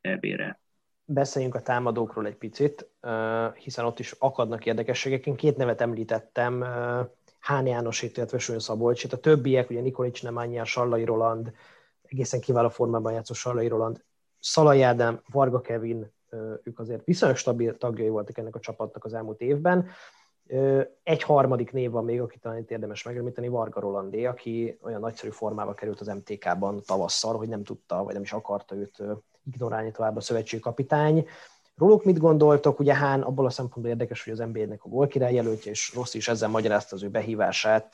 EB-re beszéljünk a támadókról egy picit, hiszen ott is akadnak érdekességek. Én két nevet említettem, Hán Jánosét, illetve Sőn Szabolcsit. A többiek, ugye Nikolics Nemányján, Sallai Roland, egészen kiváló formában játszó Sallai Roland, Szalai Ádám, Varga Kevin, ők azért viszonylag stabil tagjai voltak ennek a csapatnak az elmúlt évben. Egy harmadik név van még, akit talán itt érdemes megemlíteni, Varga Rolandé, aki olyan nagyszerű formába került az MTK-ban tavasszal, hogy nem tudta, vagy nem is akarta őt ignorálni tovább a szövetségkapitány. Róluk mit gondoltok? Ugye Hán abból a szempontból érdekes, hogy az NBA-nek a gólkirály jelöltje, és Rossz is ezzel magyarázta az ő behívását,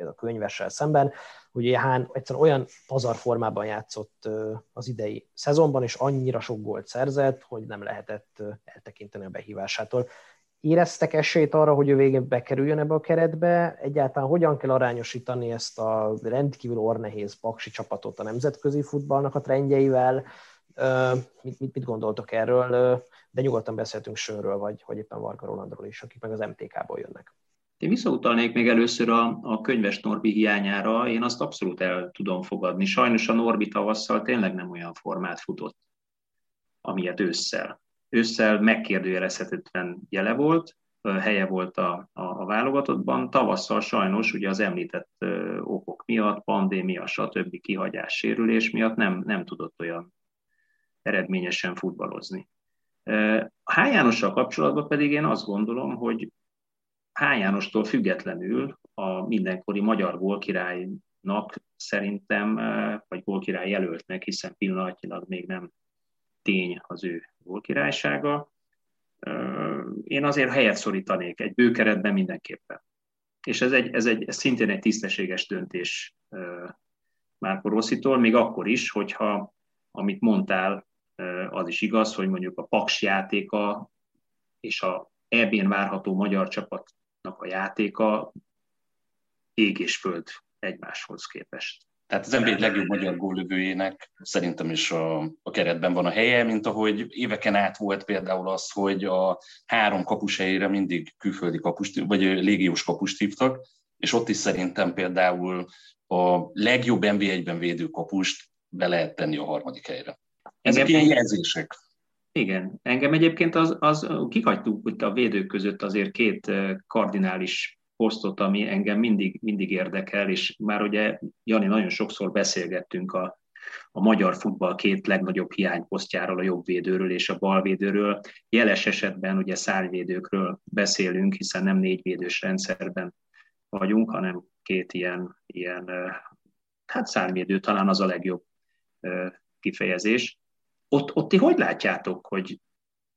például a könyvessel szemben, hogy Hán egyszerűen olyan pazar formában játszott az idei szezonban, és annyira sok gólt szerzett, hogy nem lehetett eltekinteni a behívásától. éreztek esélyt arra, hogy ő végén bekerüljön ebbe a keretbe? Egyáltalán hogyan kell arányosítani ezt a rendkívül ornehéz paksi csapatot a nemzetközi futballnak a trendjeivel? Mit, mit, mit gondoltok erről? De nyugodtan beszéltünk Sörről, vagy, vagy éppen Varga Rolandról is, akik meg az MTK-ból jönnek. Én visszautalnék még először a, a könyves Norbi hiányára, én azt abszolút el tudom fogadni. Sajnos a Norbi tavasszal tényleg nem olyan formát futott, amilyet ősszel. Ősszel megkérdőjelezhetetlen jele volt, helye volt a, a, a válogatottban, tavasszal sajnos ugye az említett okok miatt, pandémia, stb. kihagyás, sérülés miatt nem, nem tudott olyan eredményesen futballozni. H. Kapcsolatban pedig én azt gondolom, hogy H. Jánostól függetlenül a mindenkori magyar gólkirálynak szerintem, vagy gólkirály jelöltnek, hiszen pillanatnyilag még nem tény az ő gólkirálysága. Én azért helyet szorítanék egy bőkeretben mindenképpen. És ez, egy, ez, egy, ez szintén egy tisztességes döntés Márko Rosszitól, még akkor is, hogyha amit mondtál, az is igaz, hogy mondjuk a Paks játéka és a EB-n várható magyar csapatnak a játéka ég és föld egymáshoz képest. Tehát az NBA legjobb magyar góllövőjének szerintem is a, a keretben van a helye, mint ahogy éveken át volt például az, hogy a három kapus helyére mindig külföldi kapust, vagy légiós kapust hívtak, és ott is szerintem például a legjobb NBA-ben védő kapust be lehet tenni a harmadik helyre. Ezek engem, ilyen jelzések. Igen, engem egyébként az, az kihagytuk hogy a védők között azért két kardinális posztot, ami engem mindig, mindig érdekel, és már ugye Jani nagyon sokszor beszélgettünk a, a magyar futball két legnagyobb hiányposztjáról, a jobbvédőről és a balvédőről. Jeles esetben ugye szárvédőkről beszélünk, hiszen nem négyvédős rendszerben vagyunk, hanem két ilyen, ilyen hát szárvédő talán az a legjobb kifejezés. Ott, ott ti hogy látjátok, hogy,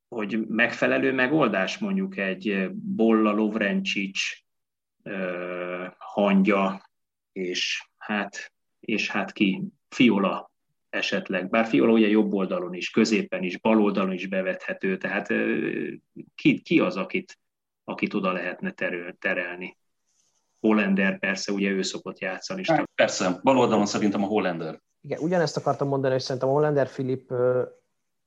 hogy megfelelő megoldás mondjuk egy Bolla Lovrencsics hangya, és hát, és hát ki, Fiola esetleg, bár Fiola ugye jobb oldalon is, középen is, bal oldalon is bevethető, tehát ki, ki az, akit, akit oda lehetne terül, terelni? Hollander persze, ugye ő szokott játszani. Hát, persze, bal oldalon szerintem a Hollander. Igen, ugyanezt akartam mondani, hogy szerintem Hollander Filip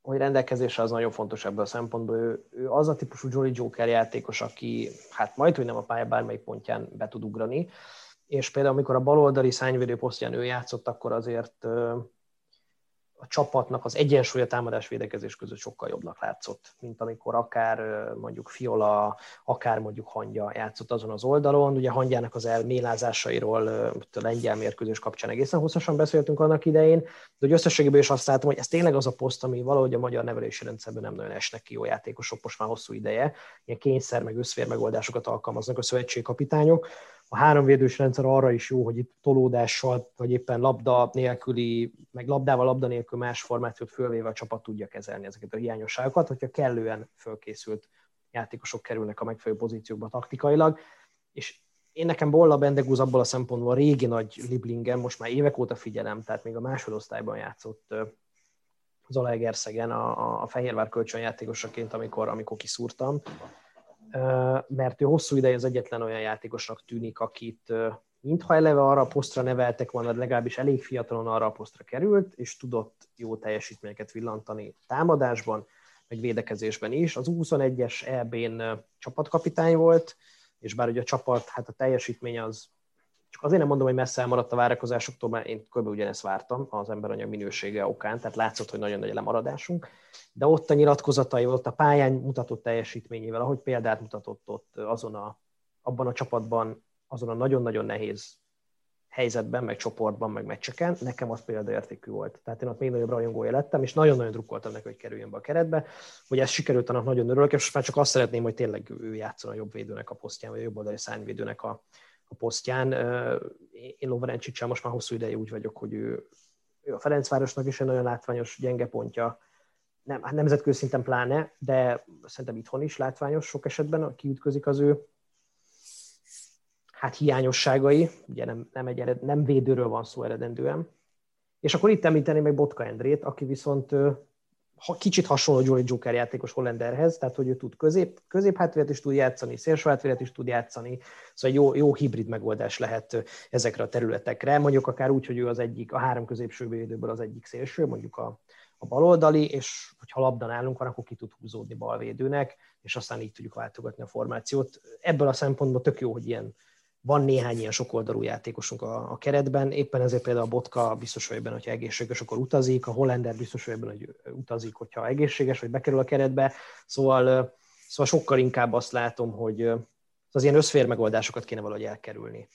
hogy rendelkezésre az nagyon fontos ebből a szempontból. Ő, ő az a típusú Jolly Joker játékos, aki hát majd, hogy nem a pálya bármelyik pontján be tud ugrani, és például amikor a baloldali szányvédő posztján ő játszott, akkor azért a csapatnak az egyensúlya támadás védekezés között sokkal jobbnak látszott, mint amikor akár mondjuk Fiola, akár mondjuk Hangya játszott azon az oldalon. Ugye Hangyának az elmélázásairól a lengyel mérkőzés kapcsán egészen hosszasan beszéltünk annak idején, de hogy összességében is azt látom, hogy ez tényleg az a poszt, ami valahogy a magyar nevelési rendszerben nem nagyon esnek ki jó játékosok most már hosszú ideje. Ilyen kényszer meg összfér megoldásokat alkalmaznak a szövetségkapitányok a háromvédős rendszer arra is jó, hogy itt tolódással, vagy éppen labda nélküli, meg labdával labda nélkül más formációt fölvéve a csapat tudja kezelni ezeket a hiányosságokat, hogyha kellően fölkészült játékosok kerülnek a megfelelő pozíciókba taktikailag, és én nekem Bolla Bendegúz abból a szempontból a régi nagy Liblingen, most már évek óta figyelem, tehát még a másodosztályban játszott Zalaegerszegen a, a Fehérvár kölcsönjátékosaként, amikor, amikor kiszúrtam, mert ő hosszú ideje az egyetlen olyan játékosnak tűnik, akit mintha eleve arra a posztra neveltek volna, legalábbis elég fiatalon arra a posztra került, és tudott jó teljesítményeket villantani támadásban, meg védekezésben is. Az 21-es EB-n csapatkapitány volt, és bár ugye a csapat, hát a teljesítmény az csak azért nem mondom, hogy messze elmaradt a várakozásoktól, mert én kb. ugyanezt vártam az emberanyag minősége okán, tehát látszott, hogy nagyon nagy lemaradásunk, de ott a nyilatkozatai, ott a pályán mutatott teljesítményével, ahogy példát mutatott ott azon a, abban a csapatban, azon a nagyon-nagyon nehéz helyzetben, meg csoportban, meg meccseken, nekem az példaértékű volt. Tehát én ott még nagyobb rajongója lettem, és nagyon-nagyon drukkoltam neki, hogy kerüljön be a keretbe. Hogy ez sikerült, annak nagyon örülök, és most már csak azt szeretném, hogy tényleg ő játszon a jobb védőnek a posztján, vagy a jobb oldali szányvédőnek a, a posztján. Én Lovrencsicsel most már hosszú ideje úgy vagyok, hogy ő, ő a Ferencvárosnak is egy nagyon látványos gyenge pontja, nem, hát nemzetközi szinten pláne, de szerintem itthon is látványos sok esetben, kiütközik az ő hát hiányosságai, ugye nem, nem, egy ered, nem védőről van szó eredendően. És akkor itt említeni meg Botka Endrét, aki viszont ha kicsit hasonló Jolly Joker játékos Hollanderhez, tehát hogy ő tud közép, középhátvélet is tud játszani, szélsőhátvélet is tud játszani, szóval jó, jó hibrid megoldás lehet ezekre a területekre, mondjuk akár úgy, hogy ő az egyik, a három középső védőből az egyik szélső, mondjuk a, a baloldali, és hogyha labda nálunk van, akkor ki tud húzódni balvédőnek, és aztán így tudjuk váltogatni a formációt. Ebből a szempontból tök jó, hogy ilyen van néhány ilyen sokoldalú játékosunk a, a keretben, éppen ezért például a Botka biztos vagy ebben, hogyha egészséges, akkor utazik, a Hollander biztos vagy ebben, hogy utazik, hogyha egészséges, vagy bekerül a keretbe, szóval, szóval sokkal inkább azt látom, hogy az ilyen összfér megoldásokat kéne valahogy elkerülni.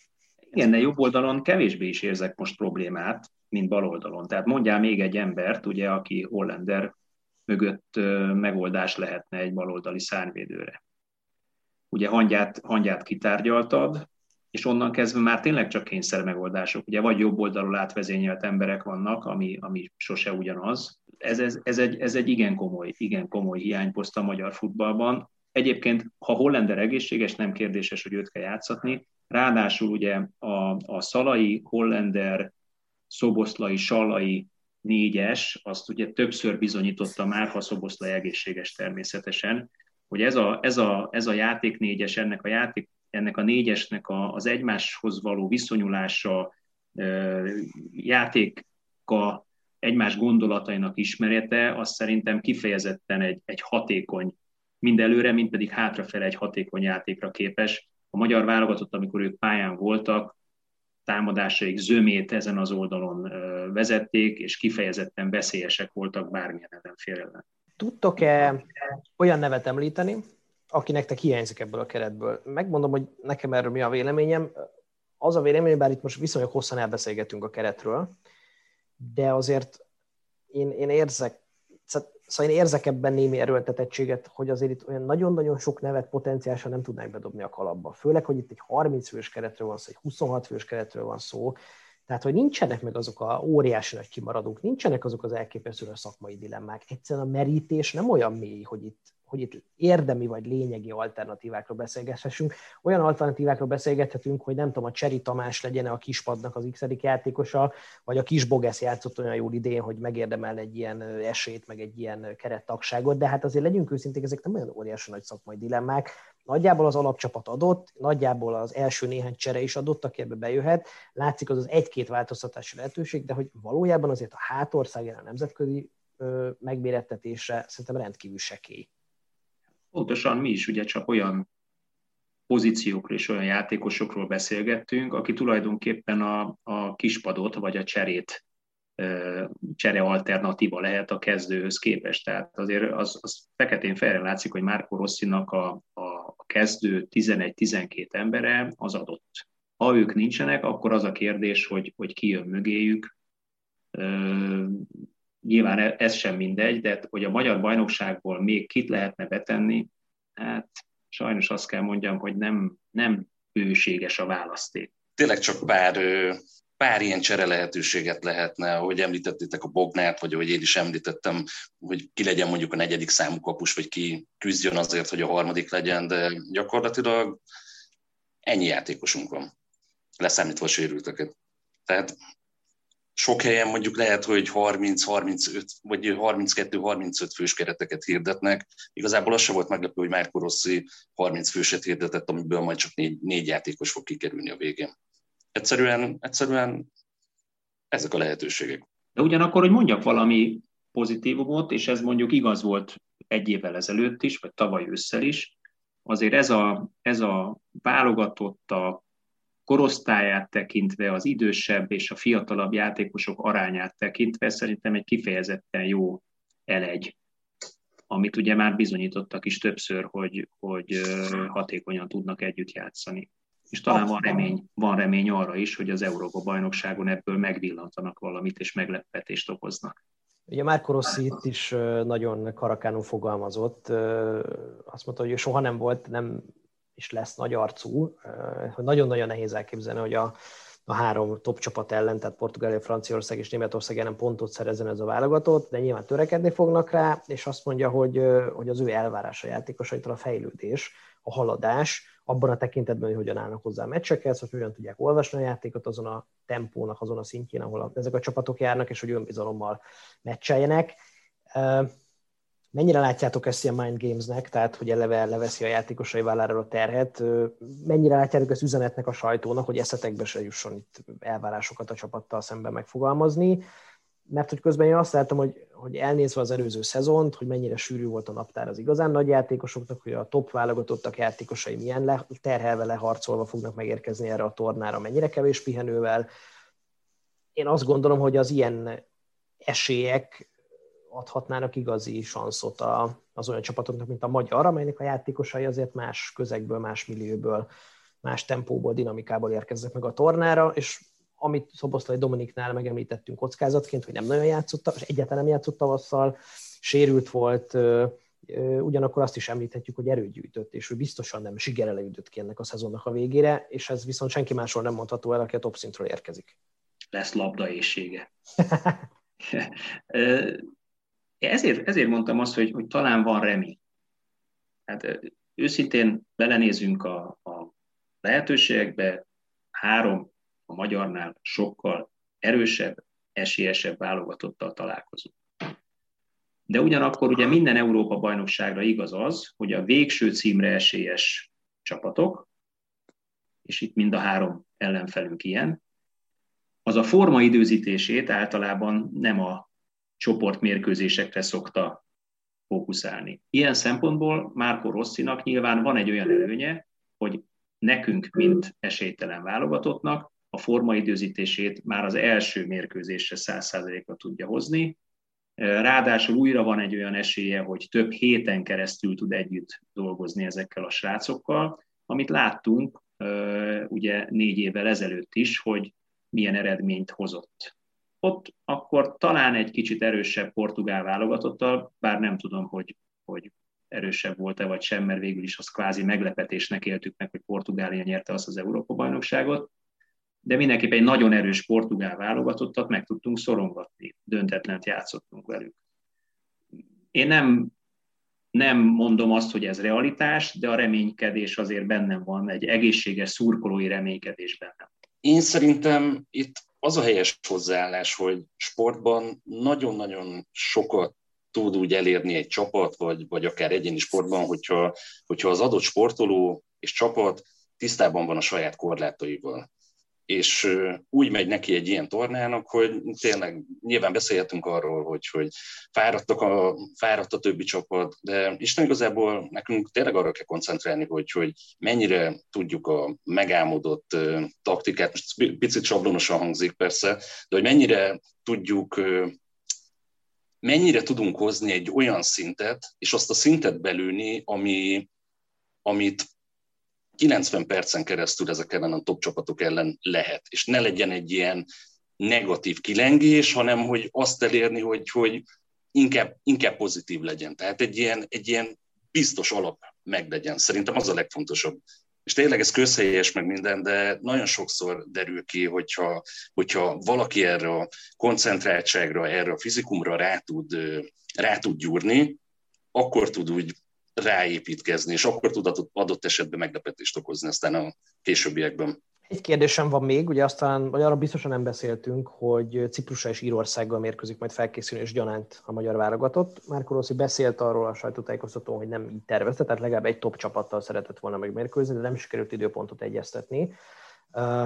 Igen, de jobb oldalon kevésbé is érzek most problémát, mint bal oldalon. Tehát mondjál még egy embert, ugye, aki Hollander mögött megoldás lehetne egy baloldali szárnyvédőre. Ugye hangyát, hangyát kitárgyaltad, és onnan kezdve már tényleg csak kényszer megoldások. Ugye vagy jobb oldalról átvezényelt emberek vannak, ami, ami sose ugyanaz. Ez, ez, ez, egy, ez egy igen komoly, igen komoly hiányposzt a magyar futballban. Egyébként, ha Hollander egészséges, nem kérdéses, hogy őt kell játszatni. Ráadásul ugye a, a Szalai, Hollander, Szoboszlai, Salai négyes, azt ugye többször bizonyította már, ha Szoboszlai egészséges természetesen, hogy ez a, ez a, ez a játék négyes, ennek a játék ennek a négyesnek a, az egymáshoz való viszonyulása, játéka, egymás gondolatainak ismerete, az szerintem kifejezetten egy, egy hatékony, mind előre, mind pedig hátrafele egy hatékony játékra képes. A magyar válogatott, amikor ők pályán voltak, támadásaik zömét ezen az oldalon vezették, és kifejezetten veszélyesek voltak bármilyen ellenfél ellen. Tudtok-e olyan nevet említeni, aki nektek hiányzik ebből a keretből. Megmondom, hogy nekem erről mi a véleményem. Az a véleményem, bár itt most viszonylag hosszan elbeszélgetünk a keretről, de azért én, én érzek, szóval én érzek ebben némi erőltetettséget, hogy azért itt olyan nagyon-nagyon sok nevet potenciálisan nem tudnák bedobni a kalapba. Főleg, hogy itt egy 30 fős keretről van szó, egy 26 fős keretről van szó, tehát, hogy nincsenek meg azok a óriási nagy kimaradók, nincsenek azok az elképesztő szakmai dilemmák. Egyszerűen a merítés nem olyan mély, hogy itt hogy itt érdemi vagy lényegi alternatívákról beszélgethessünk. Olyan alternatívákról beszélgethetünk, hogy nem tudom, a Cseri Tamás legyen a kispadnak az x játékosa, vagy a kis Bogesz játszott olyan jól idén, hogy megérdemel egy ilyen esélyt, meg egy ilyen kerettagságot, de hát azért legyünk őszinték, ezek nem olyan óriási nagy szakmai dilemmák. Nagyjából az alapcsapat adott, nagyjából az első néhány csere is adott, aki ebbe bejöhet. Látszik az az egy-két változtatási lehetőség, de hogy valójában azért a hátország a nemzetközi megmérettetésre szerintem rendkívül sekély. Pontosan mi is ugye csak olyan pozíciókról és olyan játékosokról beszélgettünk, aki tulajdonképpen a, a kispadot vagy a cserét csere alternatíva lehet a kezdőhöz képest. Tehát azért az, az feketén felre látszik, hogy Márko Rosszinak a, a kezdő 11-12 embere az adott. Ha ők nincsenek, akkor az a kérdés, hogy, hogy ki jön mögéjük, Nyilván e- ez sem mindegy, de hogy a magyar bajnokságból még kit lehetne betenni, hát sajnos azt kell mondjam, hogy nem, nem bőséges a választék. Tényleg csak pár, pár ilyen csere lehetőséget lehetne, ahogy említettétek a Bognát, vagy ahogy én is említettem, hogy ki legyen mondjuk a negyedik számú kapus, vagy ki küzdjön azért, hogy a harmadik legyen, de gyakorlatilag ennyi játékosunk van, leszámítva a sérülteket. Tehát sok helyen mondjuk lehet, hogy 30-35 vagy 32-35 fős kereteket hirdetnek. Igazából az sem volt meglepő, hogy Márko Rossi 30 főset hirdetett, amiből majd csak négy, négy játékos fog kikerülni a végén. Egyszerűen, egyszerűen ezek a lehetőségek. De ugyanakkor, hogy mondjak valami pozitívumot, és ez mondjuk igaz volt egy évvel ezelőtt is, vagy tavaly ősszel is, azért ez a, ez a válogatott a korosztályát tekintve, az idősebb és a fiatalabb játékosok arányát tekintve szerintem egy kifejezetten jó elegy, amit ugye már bizonyítottak is többször, hogy, hogy hatékonyan tudnak együtt játszani. És talán van remény, van remény arra is, hogy az Európa bajnokságon ebből megvillantanak valamit, és meglepetést okoznak. Ugye Márko Rossi itt is nagyon karakánul fogalmazott. Azt mondta, hogy soha nem volt, nem is lesz nagy arcú, hogy nagyon-nagyon nehéz elképzelni, hogy a, a három top csapat ellen, tehát Portugália, Franciaország és Németország ellen pontot szerezzen ez a válogatott, de nyilván törekedni fognak rá, és azt mondja, hogy, hogy az ő elvárása játékosaitól a fejlődés, a haladás, abban a tekintetben, hogy hogyan állnak hozzá a meccsekhez, hogy hogyan tudják olvasni a játékot azon a tempónak, azon a szintjén, ahol ezek a csapatok járnak, és hogy önbizalommal meccseljenek Mennyire látjátok ezt a mind gamesnek, tehát hogy eleve leveszi a játékosai válláról a terhet? Mennyire látjátok ezt üzenetnek a sajtónak, hogy eszetekbe se jusson itt elvárásokat a csapattal szemben megfogalmazni? Mert hogy közben én azt láttam, hogy, hogy elnézve az előző szezont, hogy mennyire sűrű volt a naptár az igazán nagy játékosoknak, hogy a top válogatottak játékosai milyen le, terhelve leharcolva fognak megérkezni erre a tornára, mennyire kevés pihenővel. Én azt gondolom, hogy az ilyen esélyek adhatnának igazi sanszot a, az olyan csapatoknak, mint a magyar, amelynek a játékosai azért más közegből, más millióból, más tempóból, dinamikából érkeznek meg a tornára, és amit Szoboszlai Dominiknál megemlítettünk kockázatként, hogy nem nagyon játszott, és egyáltalán nem játszott tavasszal, sérült volt, ugyanakkor azt is említhetjük, hogy erőt gyűjtött, és ő biztosan nem sikerele ütött ki ennek a szezonnak a végére, és ez viszont senki másról nem mondható el, aki a top szintről érkezik. Lesz labdaészsége. ezért, ezért mondtam azt, hogy, hogy talán van remény. Hát őszintén belenézünk a, a lehetőségekbe, három a magyarnál sokkal erősebb, esélyesebb válogatottal találkozunk. De ugyanakkor ugye minden Európa bajnokságra igaz az, hogy a végső címre esélyes csapatok, és itt mind a három ellenfelünk ilyen, az a forma időzítését általában nem a csoportmérkőzésekre szokta fókuszálni. Ilyen szempontból Márko Rosszinak nyilván van egy olyan előnye, hogy nekünk, mint esélytelen válogatottnak, a formaidőzítését már az első mérkőzésre 100%-ra tudja hozni. Ráadásul újra van egy olyan esélye, hogy több héten keresztül tud együtt dolgozni ezekkel a srácokkal, amit láttunk ugye négy évvel ezelőtt is, hogy milyen eredményt hozott. Ott akkor talán egy kicsit erősebb portugál válogatottal, bár nem tudom, hogy, hogy erősebb volt-e vagy sem, mert végül is az kvázi meglepetésnek éltük meg, hogy Portugália nyerte azt az Európa-bajnokságot, de mindenképpen egy nagyon erős portugál válogatottat meg tudtunk szorongatni, döntetlent játszottunk velük. Én nem, nem mondom azt, hogy ez realitás, de a reménykedés azért bennem van, egy egészséges szurkolói reménykedés bennem. Én szerintem itt az a helyes hozzáállás, hogy sportban nagyon-nagyon sokat tud úgy elérni egy csapat, vagy, vagy akár egyéni sportban, hogyha, hogyha az adott sportoló és csapat tisztában van a saját korlátaival és úgy megy neki egy ilyen tornának, hogy tényleg nyilván beszélhetünk arról, hogy, hogy fáradtak a, fáradt a többi csapat, de Isten igazából nekünk tényleg arra kell koncentrálni, hogy, hogy mennyire tudjuk a megálmodott taktikát, most picit sablonosan hangzik persze, de hogy mennyire tudjuk mennyire tudunk hozni egy olyan szintet, és azt a szintet belülni, ami, amit 90 percen keresztül ezek ellen a top csapatok ellen lehet, és ne legyen egy ilyen negatív kilengés, hanem hogy azt elérni, hogy, hogy inkább, inkább pozitív legyen. Tehát egy ilyen, egy ilyen biztos alap meglegyen. Szerintem az a legfontosabb. És tényleg ez közhelyes meg minden, de nagyon sokszor derül ki, hogyha, hogyha valaki erre a koncentráltságra, erre a fizikumra rá tud, rá tud gyúrni, akkor tud úgy ráépítkezni, és akkor tud adott esetben meglepetést okozni aztán a későbbiekben. Egy kérdésem van még, ugye aztán, vagy arra biztosan nem beszéltünk, hogy Ciprusa és Írországgal mérkőzik majd felkészülés gyanánt a magyar válogatott. Márko Rossi beszélt arról a sajtótájékoztatón, hogy nem így tervezte, tehát legalább egy top csapattal szeretett volna megmérkőzni, de nem sikerült időpontot egyeztetni,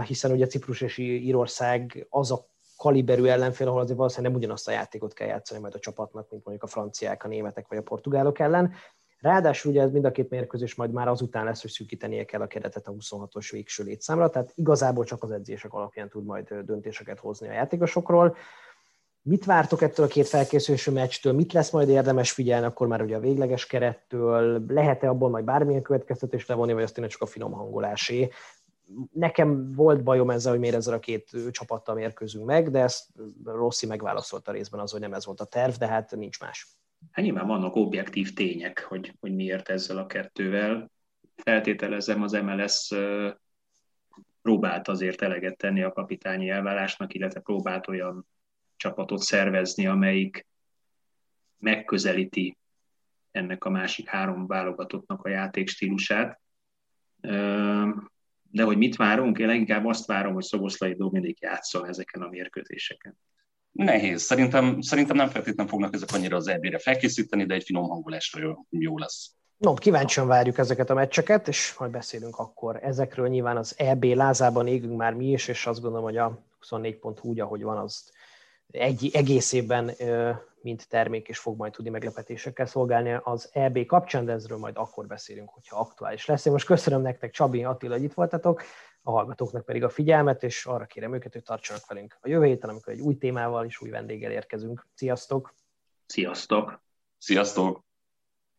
hiszen ugye Ciprus és Írország az a kaliberű ellenfél, ahol azért valószínűleg nem ugyanazt a játékot kell játszani majd a csapatnak, mint mondjuk a franciák, a németek vagy a portugálok ellen. Ráadásul ugye ez mind a két mérkőzés majd már azután lesz, hogy szűkítenie kell a keretet a 26-os végső létszámra, tehát igazából csak az edzések alapján tud majd döntéseket hozni a játékosokról. Mit vártok ettől a két felkészülési meccstől? Mit lesz majd érdemes figyelni akkor már ugye a végleges kerettől? Lehet-e abból majd bármilyen következtetés levonni, vagy azt tényleg csak a finom hangolásé? Nekem volt bajom ezzel, hogy miért ezzel a két csapattal mérkőzünk meg, de ezt Rossi megválaszolta részben az, hogy nem ez volt a terv, de hát nincs más. Hát nyilván vannak objektív tények, hogy, hogy miért ezzel a kettővel. Feltételezem az MLS próbált azért eleget tenni a kapitányi elvállásnak, illetve próbált olyan csapatot szervezni, amelyik megközelíti ennek a másik három válogatottnak a játékstílusát. De hogy mit várunk? Én leginkább azt várom, hogy Szoboszlai Dominik játszol ezeken a mérkőzéseken. Nehéz. Szerintem, szerintem nem feltétlenül fognak ezek annyira az EB-re felkészíteni, de egy finom hangolásra jó, jó lesz. No, kíváncsian várjuk ezeket a meccseket, és majd beszélünk akkor ezekről. Nyilván az EB lázában égünk már mi is, és azt gondolom, hogy a 24 pont úgy, ahogy van, az egy egészében mint termék, és fog majd tudni meglepetésekkel szolgálni az EB kapcsán, de ezről majd akkor beszélünk, hogyha aktuális lesz. Én most köszönöm nektek, Csabi, Attila, hogy itt voltatok, a hallgatóknak pedig a figyelmet, és arra kérem őket, hogy tartsanak velünk a jövő héten, amikor egy új témával és új vendéggel érkezünk. Sziasztok! Sziasztok! Sziasztok!